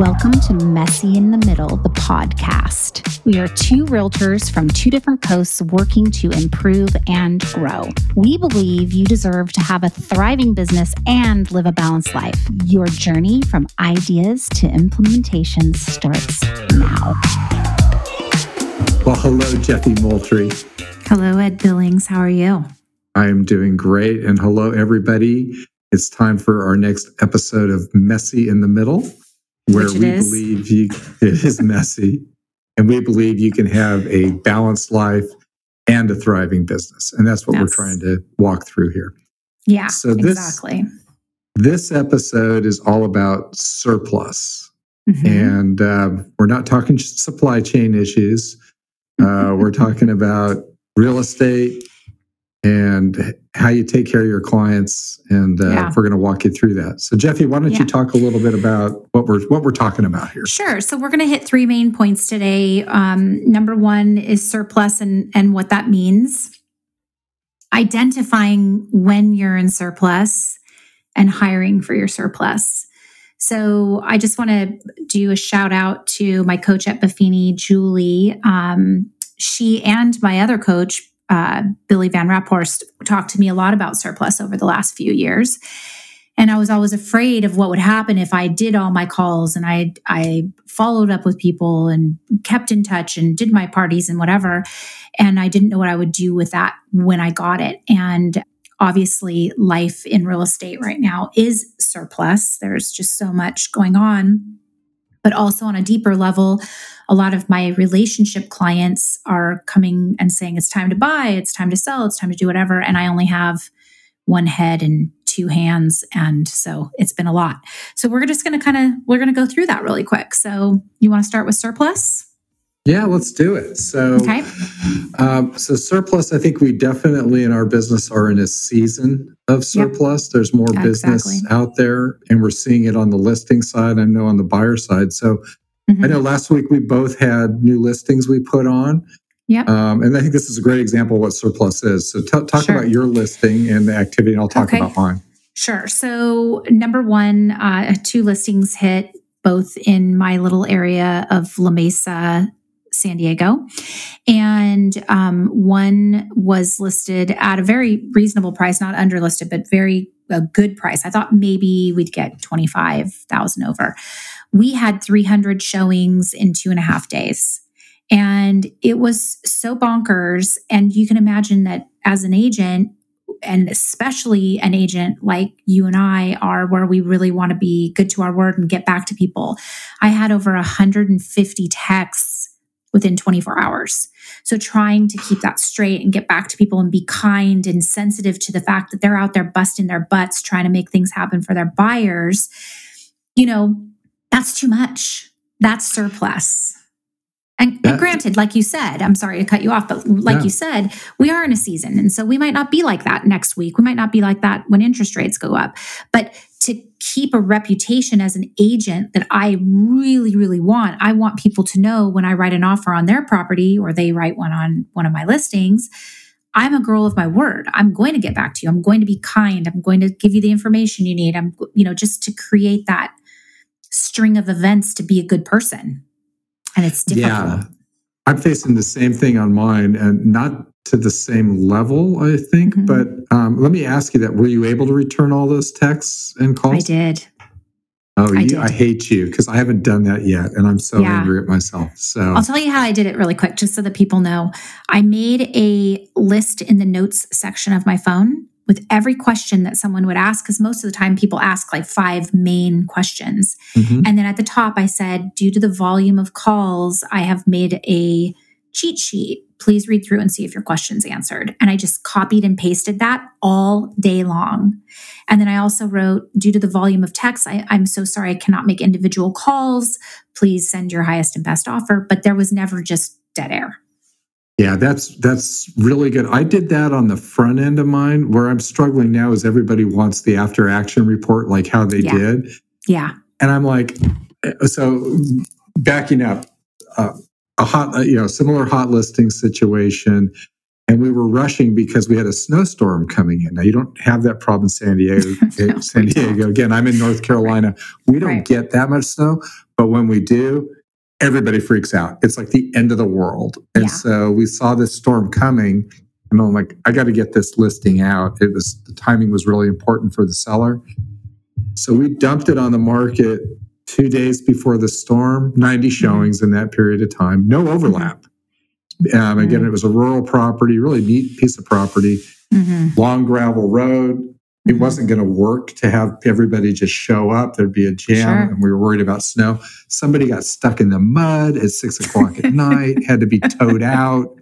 Welcome to Messy in the Middle, the podcast. We are two realtors from two different coasts working to improve and grow. We believe you deserve to have a thriving business and live a balanced life. Your journey from ideas to implementation starts now. Well, hello, Jefi Moultrie. Hello, Ed Billings. How are you? I'm doing great. And hello, everybody. It's time for our next episode of Messy in the Middle, where Which we believe you, it is messy, and we believe you can have a balanced life and a thriving business. And that's what we're trying to walk through here. Yeah, So this- exactly. This episode is all about surplus. Mhm. And um, we're not talking supply chain issues. Uh, we're talking about real estate and how you take care of your clients. And uh, Yeah. we're going to walk you through that. So, Jefi, why don't Yeah. you talk a little bit about what we're what we're talking about here? Sure. So we're going to hit three main points today. Um, number one is surplus and and what that means. Identifying when you're in surplus and hiring for your surplus. So I just want to do a shout out to my coach at Buffini, Julie. Um, she and my other coach, uh, Billy Van Raphorst, talked to me a lot about surplus over the last few years. And I was always afraid of what would happen if I did all my calls and I I followed up with people and kept in touch and did my parties and whatever. And I didn't know what I would do with that when I got it. And obviously, life in real estate right now is surplus. There's just so much going on. But also on a deeper level, a lot of my relationship clients are coming and saying it's time to buy, it's time to sell, it's time to do whatever. And I only have one head and two hands and so it's been a lot so we're just going to kind of we're going to go through that really quick so you want to start with surplus Yeah, let's do it. So, okay um, so surplus. I think we definitely in our business are in a season of surplus. There's more business Exactly. out there, and we're seeing it on the listing side. I know on the buyer side. So, Mhm. I know last week we both had new listings we put on. Yeah. Um, and I think this is a great example of what surplus is. So t- talk Sure. about your listing and the activity, and I'll talk Okay. about mine. Sure. So, number one, uh, two listings hit both in my little area of La Mesa, San Diego. And um, one was listed at a very reasonable price, not underlisted, but very a good price. I thought maybe we'd get 25,000 over. We had 300 showings in two and a half days. And it was so bonkers. And you can imagine that as an agent, and especially an agent like you and I are, where we really want to be good to our word and get back to people. I had over 150 texts within 24 hours. So trying to keep that straight and get back to people and be kind and sensitive to the fact that they're out there busting their butts trying to make things happen for their buyers, you know, that's too much. That's surplus. And, and granted, like you said, I'm sorry to cut you off, but like Yeah. you said, we are in a season. And so we might not be like that next week. We might not be like that when interest rates go up. But to keep a reputation as an agent that I really, really want, I want people to know when I write an offer on their property or they write one on one of my listings. I'm a girl of my word. I'm going to get back to you. I'm going to be kind. I'm going to give you the information you need. I'm, you know, just to create that string of events to be a good person. And it's difficult. Yeah. I'm facing the same thing on mine and not to the same level, I think. Mhm. But um, let me ask you that. Were you able to return all those texts and calls? I did. Oh, I you. I hate you because I haven't done that yet. And I'm so Yeah. angry at myself. So, I'll tell you how I did it really quick, just so that people know. I made a list in the notes section of my phone with every question that someone would ask, because most of the time people ask like five main questions. Mhm. And then at the top, I said, due to the volume of calls, I have made a cheat sheet. Please read through and see if your question's answered. And I just copied and pasted that all day long. And then I also wrote, due to the volume of text, I'm so sorry I cannot make individual calls. Please send your highest and best offer. But there was never just dead air. Yeah, that's that's really good. I did that on the front end of mine. Where I'm struggling now is everybody wants the after action report, like how they Yeah. did, Yeah. and I'm like, uh, so backing up, uh, a hot, uh, you know, similar hot listing situation, and we were rushing because we had a snowstorm coming in. Now you don't have that problem in San Diego. No, San. Diego again. I'm in North Carolina. We don't Right. get that much snow, But when we do, everybody freaks out. It's like the end of the world. And Yeah. so we saw this storm coming, and I'm like, I got to get this listing out. It was the timing was really important for the seller. So we dumped it on the market two days before the storm, 90 showings in that period of time, no overlap. Um, again, it was a rural property, really neat piece of property, Mhm. long gravel road. It Mhm. wasn't going to work to have everybody just show up. There'd be a jam, Sure. and we were worried about snow. Somebody got stuck in the mud at six o'clock at night, had to be towed out.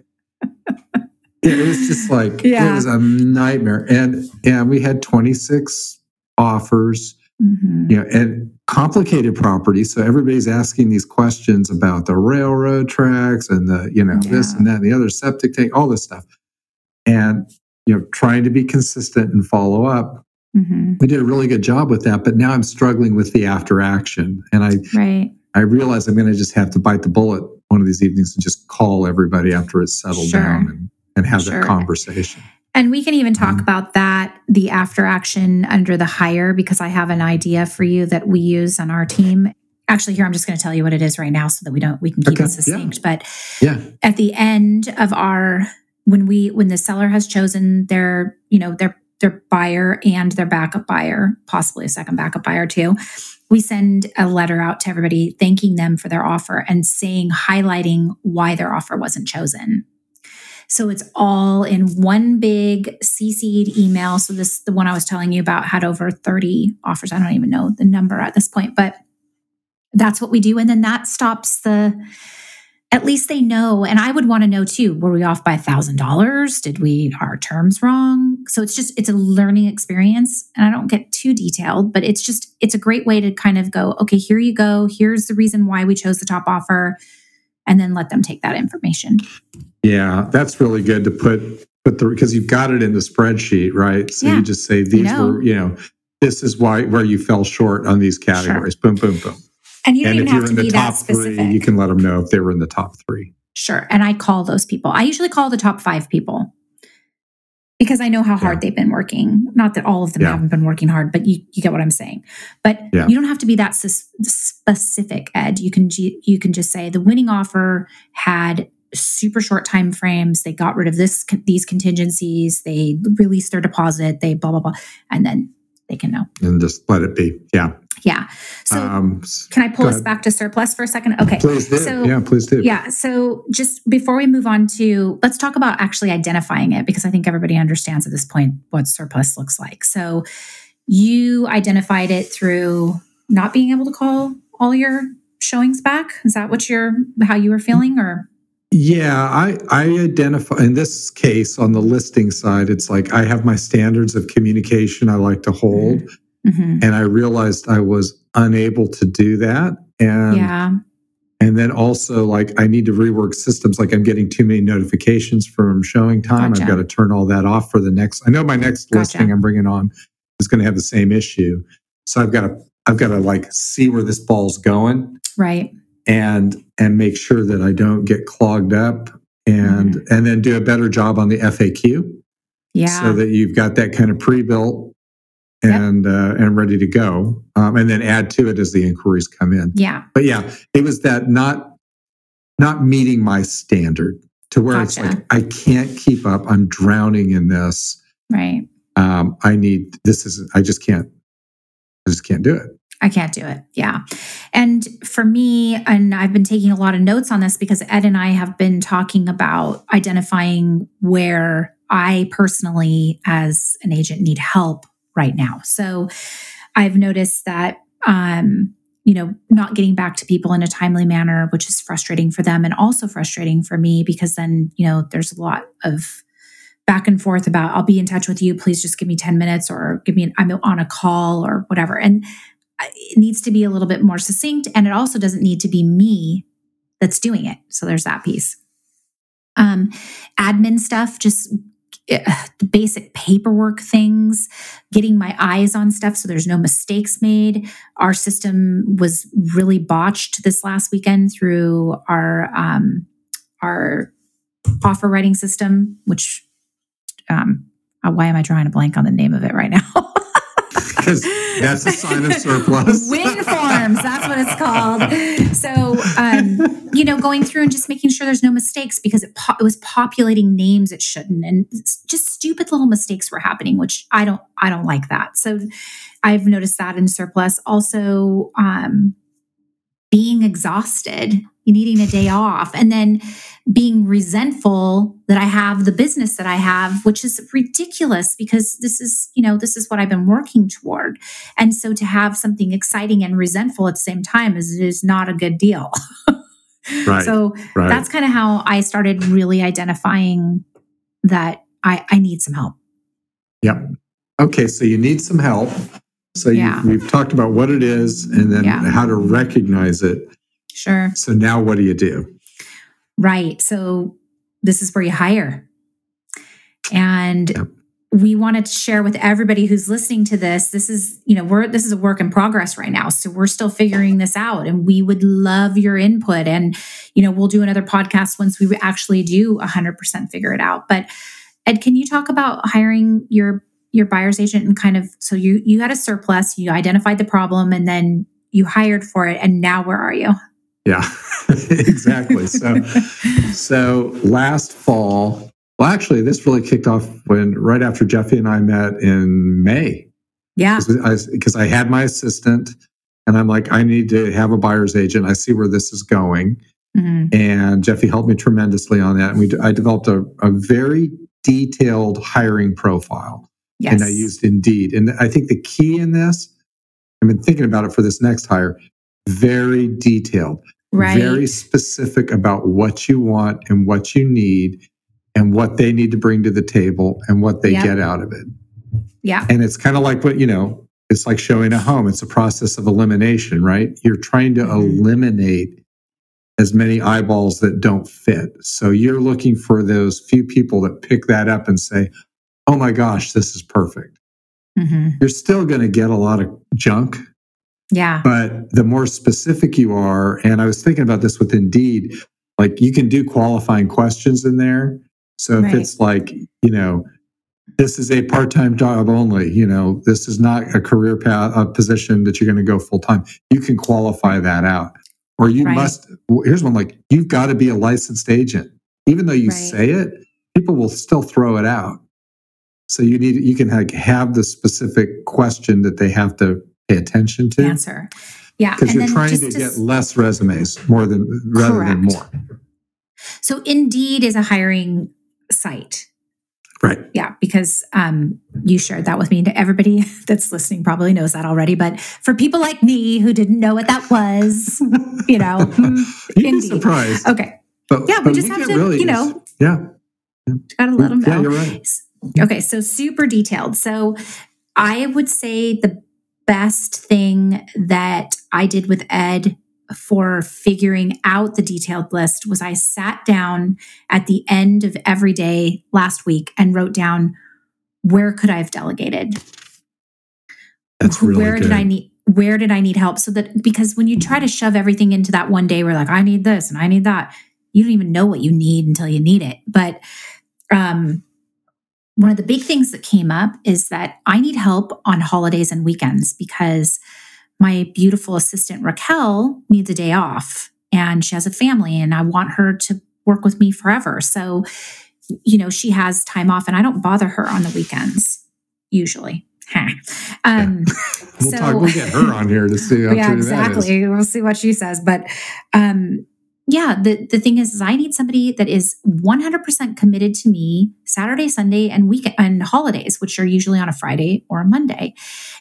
It was just like Yeah. it was a nightmare, and and we had twenty six offers, Mhm. you know, and complicated property. So everybody's asking these questions about the railroad tracks and the you know this and that and the other septic tank, all this stuff, and you know trying to be consistent and follow up Mhm. we did a really good job with that but now i'm struggling with the after action and i Right. i realize i'm going to just have to bite the bullet one of these evenings and just call everybody after it's settled Sure. down and, and have Sure. that conversation And we can even talk Mhm. about that, the after action under the hire, because I have an idea for you that we use on our team. Actually, here I'm just going to tell you what it is right now, so that we don't we can keep Okay, it yeah. succinct. But yeah at the end of our when we when the seller has chosen their you know their their buyer and their backup buyer, possibly a second backup buyer too, we send a letter out to everybody thanking them for their offer and saying highlighting why their offer wasn't chosen. So it's all in one big CC'd email. So this the one I was telling you about had over 30 offers. I don't even know the number at this point, but that's what we do. And then that stops the at least they know and i would want to know too were we off by a thousand dollars? Did we our terms wrong? So it's just it's a learning experience and i don't get too detailed but it's just it's a great way to kind of go okay here you go. Here's the reason why we chose the top offer and then let them take that information. Yeah that's really good to put put the because you've got it in the spreadsheet right? So Yeah. you just say these know. were you know this is why where you fell short on these categories. Boom boom boom and you don't and even have to be that specific three you can let them know if they were in the top three Sure. And I call those people. I usually call the top five people because I know how hard Yeah. they've been working. Not that all of them Yeah. haven't been working hard, but you, you get what I'm saying. But Yeah. you don't have to be that specific, Ed. You can you can just say the winning offer had super short time frames. They got rid of this these contingencies. They released their deposit. They blah blah blah, and then they can know. and just let it be yeah Yeah. So um can I pull us back to surplus for a second? Okay. please do So- yeah please do Yeah. So just before we move on to, let's talk about actually identifying it because I think everybody understands at this point what surplus looks like. So you identified it through not being able to call all your showings back. Is that what you're, how you were feeling or? Yeah, I I identify in this case on the listing side, it's like I have my standards of communication I like to hold, Mhm. and I realized I was unable to do that, and yeah. and then also like I need to rework systems. Like I'm getting too many notifications from ShowingTime. Gotcha. I've got to turn all that off for the next. I know my next Gotcha. listing I'm bringing on is going to have the same issue, so I've got to I've got to like see where this ball's going Right. and and make sure that I don't get clogged up and Mm-hmm. and then do a better job on the FAQ Yeah. so that you've got that kind of pre-built Yep. and uh, and ready to go um, and then add to it as the inquiries come in yeah. but yeah it was that not not meeting my standard to where it's like I can't keep up I'm drowning in this Right. um, I need this is I just can't I just can't do it I can't do it. Yeah. And for me, and I've been taking a lot of notes on this because Ed and I have been talking about identifying where I personally, as an agent, need help right now. So I've noticed that, um, you know, not getting back to people in a timely manner, which is frustrating for them and also frustrating for me because then, you know, there's a lot of back and forth about I'll be in touch with you. Please just give me 10 minutes or give me an, I'm on a call or whatever. And it needs to be a little bit more succinct and it also doesn't need to be me that's doing it so there's that piece um admin stuff just the basic paperwork things getting my eyes on stuff so there's no mistakes made our system was really botched this last weekend through our um our offer writing system which um uh, why am i drawing a blank on the name of it right now because that's a sign of surplus. Win forms, that's what it's called. So, um, you know, going through and just making sure there's no mistakes because it, po- it was populating names it shouldn't, and just stupid little mistakes were happening, which I don't, I don't like that. So, I've noticed that in surplus. Also, um, being exhausted, needing a day off, and then being resentful that I have the business that I have, which is ridiculous because this is, you know, this is what I've been working toward. And so to have something exciting and resentful at the same time is, is not a good deal. right. So right. that's kind of how I started really identifying that I, I need some help. Yep. Okay. So you need some help. So Yeah. you, we've talked about what it is and then Yeah. how to recognize it. Sure. So now what do you do? Right. So this is where you hire. And Yep. we wanted to share with everybody who's listening to this. This is, you know, we're this is a work in progress right now. So we're still figuring this out and we would love your input and you know, we'll do another podcast once we actually do 100% figure it out. But Ed, can you talk about hiring your your buyer's agent and kind of so you you had a surplus, you identified the problem and then you hired for it and now where are you? Yeah, exactly. So, so last fall, well, actually, this really kicked off when right after Jefi and I met in May, Yeah. because I, had my assistant, and I'm like, I need to have a buyer's agent. I see where this is going, Mhm. and Jefi helped me tremendously on that. And we, I developed a, a very detailed hiring profile, Yes. and I used Indeed. And I think the key in this, I've been thinking about it for this next hire, very detailed right. very specific about what you want and what you need and what they need to bring to the table and what they Yep. get out of it. yeah. And it's kind of like what, you know, it's like showing a home. It's a process of elimination, right? You're trying to Mhm. eliminate as many eyeballs that don't fit. So you're looking for those few people that pick that up and say, oh my gosh, this is perfect. hmm You're still going to get a lot of junk Yeah. but the more specific you are, and I was thinking about this with Indeed, like you can do qualifying questions in there. So if Right. it's like, you know, this is a part-time job only, you know, this is not a career path, a position that you're going to go full-time. You can qualify that out. Or you Right. must, here's one like, you've got to be a licensed agent. Even though you Right. say it, people will still throw it out. So you need, you can like have the specific question that they have to pay attention to Answer. Yeah. because you're then trying to to get less resumes more than rather than more. So Indeed is a hiring site. Right. Yeah, because um, you shared that with me. And everybody that's listening probably knows that already. But for people like me who didn't know what that was, you know, hmm, You'd be surprised. okay, But, yeah, we just have to, really you know, yeah. gotta let them know. Yeah, you're right. Okay, so super detailed. So I would say the best thing that I did with Ed for figuring out the detailed list was I sat down at the end of every day last week and wrote down where could I have delegated? That's really where good. did I need where did I need help? So that because when you try to shove everything into that one day, we're like, I need this and I need that. You don't even know what you need until you need it. But um one of the big things that came up is that I need help on holidays and weekends because my beautiful assistant Raquel needs a day off and she has a family and I want her to work with me forever. So, you know, she has time off and I don't bother her on the weekends usually. um, We'll so- talk. We'll get her on here to see yeah, true that is. exactly. We'll see what she says. But um, yeah, the, the thing is, is I need somebody that is 100% committed to me Saturday, Sunday, and weekend and holidays, which are usually on a Friday or a Monday.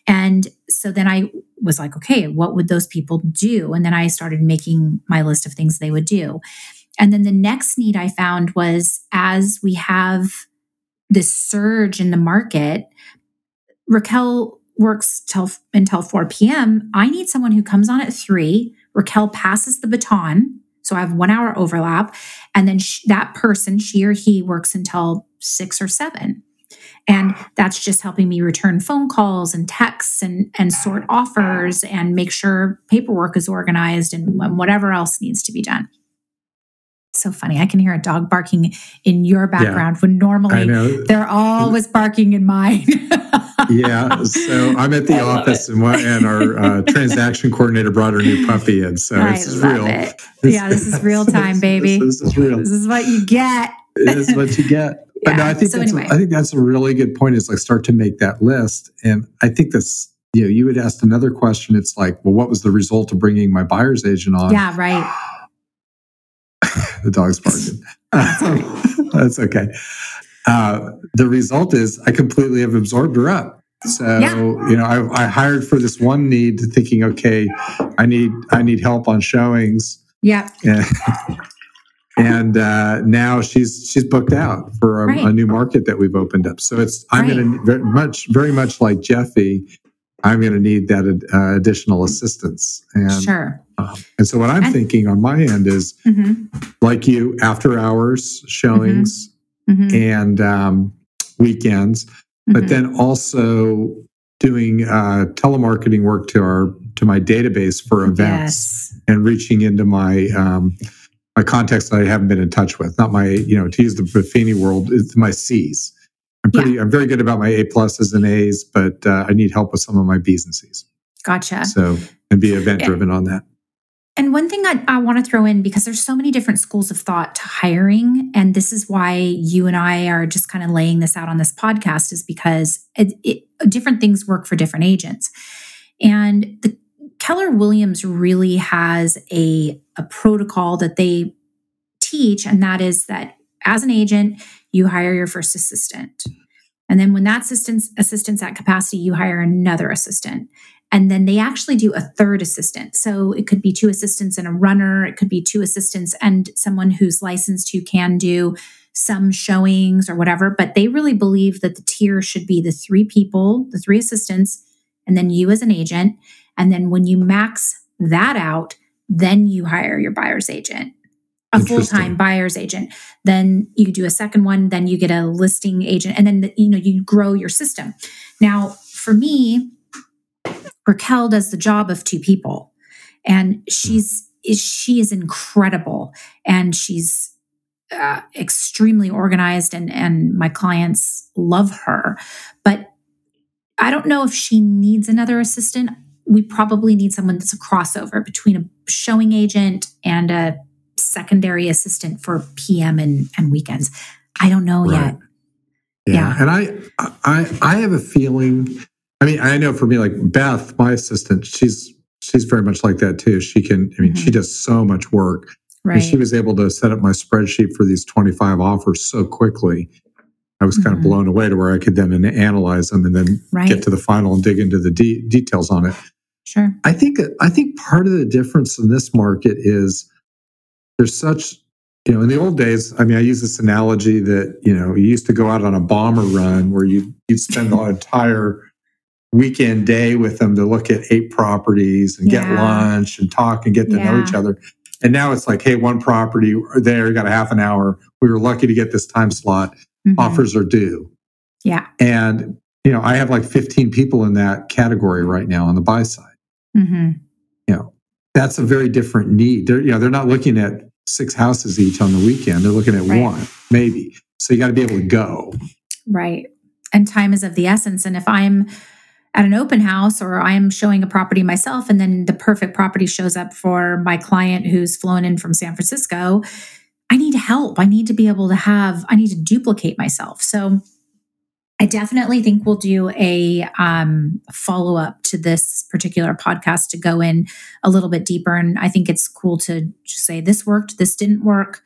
And so then I was like, okay, what would those people do? And then I started making my list of things they would do. And then the next need I found was as we have this surge in the market, Raquel works till until 4 p.m. I need someone who comes on at three. Raquel passes the baton. So I have one hour overlap. And then sh- that person, she or he, works until six or seven. And that's just helping me return phone calls and texts and, and sort offers and make sure paperwork is organized and whatever else needs to be done. So funny. I can hear a dog barking in your background yeah, when normally they're always barking in mine. yeah. So I'm at the office and, and our uh, transaction coordinator brought her new puppy in. So I this is real. It. yeah, this is real time, baby. This, this, is real. This is what you get. this is what you get. But yeah. no, I think so that's anyway. a, I think that's a really good point. Is like start to make that list, and I think that's you know you had asked another question. It's like, well, what was the result of bringing my buyer's agent on? Yeah, right. The dog's barking. that's okay. Uh, the result is I completely have absorbed her up. So yeah. you know, I, I, hired for this one need, thinking, okay, I need I need help on showings. Yeah. And, and uh, now she's she's booked out for a, right. a, new market that we've opened up. So it's I'm right. going to very much very much like Jefi. I'm going to need that uh, additional assistance. And, sure. Um, and so what I'm and, thinking on my end is, mm-hmm. like you, after hours showings mm-hmm. mm-hmm. and um, weekends, but mm-hmm. then also doing uh, telemarketing work to our to my database for events yes. and reaching into my um, my contacts that I haven't been in touch with. Not my, you know, to use the Buffini world, it's my C's. I'm pretty, yeah. I'm very good about my A pluses and A's, but uh, I need help with some of my B's and C's. Gotcha. So, and be event driven on that. And one thing I, I want to throw in because there's so many different schools of thought to hiring, and this is why you and I are just kind of laying this out on this podcast, is because it, it, different things work for different agents. And the Keller Williams really has a, a protocol that they teach, and that is that as an agent, you hire your first assistant. And then when that assistant's, assistant's at capacity, you hire another assistant. And then they actually do a third assistant. So it could be two assistants and a runner, it could be two assistants and someone who's licensed who can do some showings or whatever. But they really believe that the tier should be the three people, the three assistants, and then you as an agent. And then when you max that out, then you hire your buyer's agent, a full time buyer's agent. Then you do a second one, then you get a listing agent, and then you know you grow your system. Now, for me, Raquel does the job of two people, and she's is she is incredible, and she's uh, extremely organized, and and my clients love her, but. I don't know if she needs another assistant we probably need someone that's a crossover between a showing agent and a secondary assistant for PM and, and weekends. I don't know right. yet. Yeah. yeah. And I, I, I have a feeling, I mean, I know for me, like Beth, my assistant, she's, she's very much like that too. She can, I mean, mm-hmm. she does so much work. Right. And she was able to set up my spreadsheet for these 25 offers so quickly. I was kind mm-hmm. of blown away to where I could then analyze them and then right. get to the final and dig into the de- details on it. Sure. I think I think part of the difference in this market is there's such you know in the old days i mean i use this analogy that you know you used to go out on a bomber run where you you'd spend the entire weekend day with them to look at eight properties and yeah. get lunch and talk and get to yeah. know each other and now it's like hey one property there you got a half an hour we were lucky to get this time slot mm-hmm. offers are due yeah and you know i have like 15 people in that category right now on the buy side Mm-hmm. You know, that's a very different need. They're, you know, they're not looking at six houses each on the weekend. They're looking at right. one, maybe. So you got to be able to go. Right. And time is of the essence. And if I'm at an open house or I'm showing a property myself and then the perfect property shows up for my client who's flown in from San Francisco, I need help. I need to be able to have, I need to duplicate myself. So I definitely think we'll do a um, follow up to this particular podcast to go in a little bit deeper. And I think it's cool to say this worked, this didn't work.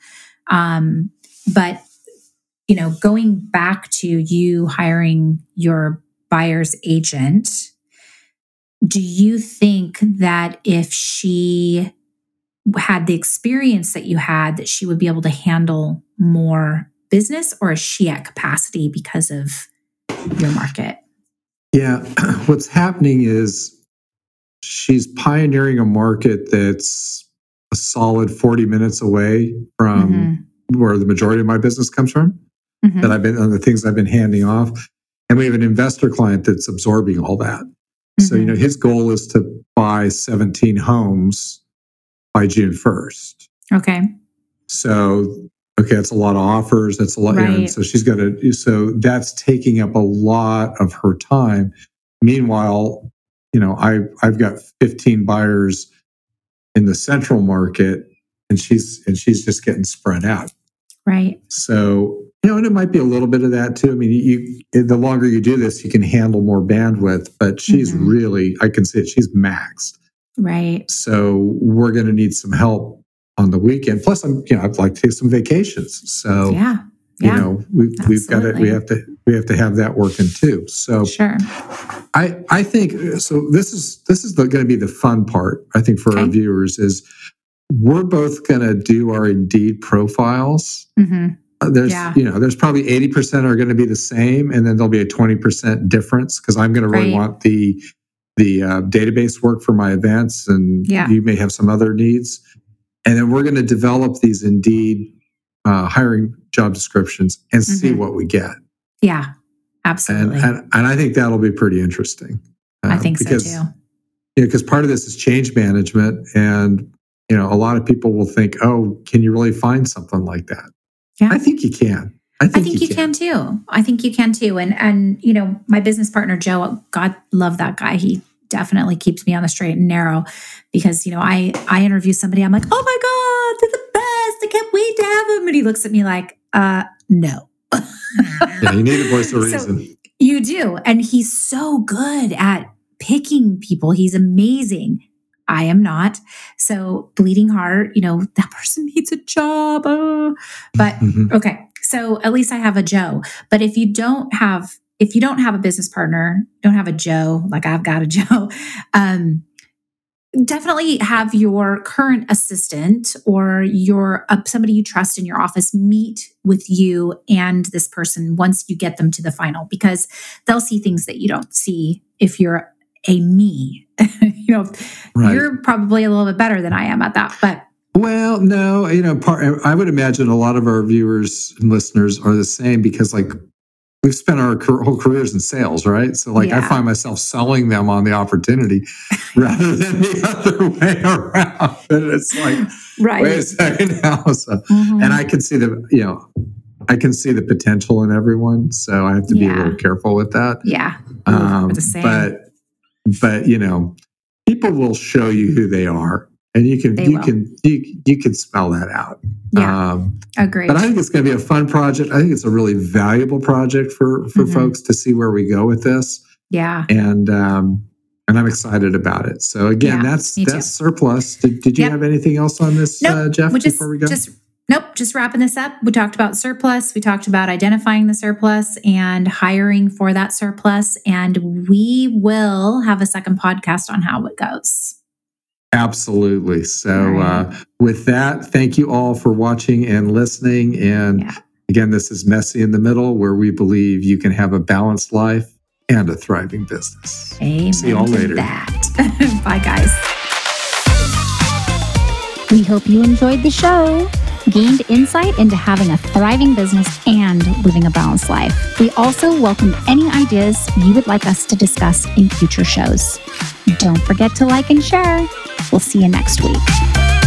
Um, but, you know, going back to you hiring your buyer's agent, do you think that if she had the experience that you had, that she would be able to handle more business, or is she at capacity because of your market? Yeah, what's happening is she's pioneering a market that's a solid 40 minutes away from mm-hmm. where the majority of my business comes from. Mm-hmm. That I've been on the things I've been handing off. And we have an investor client that's absorbing all that. Mm-hmm. So, you know, mm-hmm. his goal is to buy 17 homes by June 1st. Okay. So, okay, that's a lot of offers. That's a lot. you know, Right. so she's got to, so that's taking up a lot of her time. Meanwhile, you know, I, I've got 15 buyers in the central market and she's, and she's just getting spread out. Right. So, you know, and it might be a little bit of that too. I mean, you, the longer you do this, you can handle more bandwidth, but she's Mhm. really, I can see it, she's maxed. Right. So we're going to need some help on the weekend. Plus, I'm, you know, I'd like to take some vacations. So, yeah. you know, we've, we've got it. We have to, we have to have that working too. So Sure. I, I think, so this is, this is going to be the fun part, I think, for our viewers is we're both going to do our Indeed profiles. hmm Uh, There's, Yeah. you know, there's probably 80% are going to be the same, and then there'll be a 20% difference because I'm going to really Right. want the, the uh, database work for my events, and Yeah. you may have some other needs. And then we're going to develop these Indeed uh, hiring job descriptions and see Mhm. what we get. Yeah. Absolutely. and and I think that'll be pretty interesting. I uh, think because, so too. You know, because part of this is change management, and you know, a lot of people will think, "Oh, can you really find something like that?" Yeah. I think you can. I I think, think you can too. I think you can too. And and you know, my business partner Joe, God love that guy. He definitely keeps me on the straight and narrow because you know, I I interview somebody, I'm like, oh my God, they're the best. I can't wait to have him. And he looks at me like, uh, no. Yeah, you need a voice of So- reason. You do. And he's so good at picking people. He's amazing. I am not. So, bleeding heart, you know, that person needs a job. uh. But Mhm. okay. So, at least I have a Joe. But if you don't have, if you don't have a business partner, don't have a Joe, like I've got a Joe, um, definitely have your current assistant or your uh, somebody you trust in your office meet with you and this person once you get them to the final because they'll see things that you don't see if you're a me you know right. you're probably a little bit better than i am at that but Well, no, you know, part, I would imagine a lot of our viewers and listeners are the same because, like, we've spent our whole careers in sales, right? So, like, I find myself selling them on the opportunity rather than the other way around. And it's like, right wait a second now. So, Mhm. and I can see the, you know, I can see the potential in everyone. So I have to be a little careful with that. yeah Um, we're the same. but, but you know, people will show you who they are, and you can They you will. can you you can spell that out. yeah Um, agreed but I think it's going to be a fun project. I think it's a really valuable project for for Mhm. folks to see where we go with this, yeah and um, and I'm excited about it. So again, Yeah, that's me too. that's surplus. Did, did you Yep. have anything else on this, Nope, uh, Jeff? just before we go, just nope just wrapping this up we talked about surplus we talked about identifying the surplus and hiring for that surplus and we will have a second podcast on how it goes absolutely. So All right. uh, with that, thank you all for watching and listening. And Yeah. again, this is messy in the middle, where we believe you can have a balanced life and a thriving business. amen See y'all later. that bye guys We hope you enjoyed the show, gained insight into having a thriving business and living a balanced life. We also welcome any ideas you would like us to discuss in future shows. Don't forget to like and share. We'll see you next week.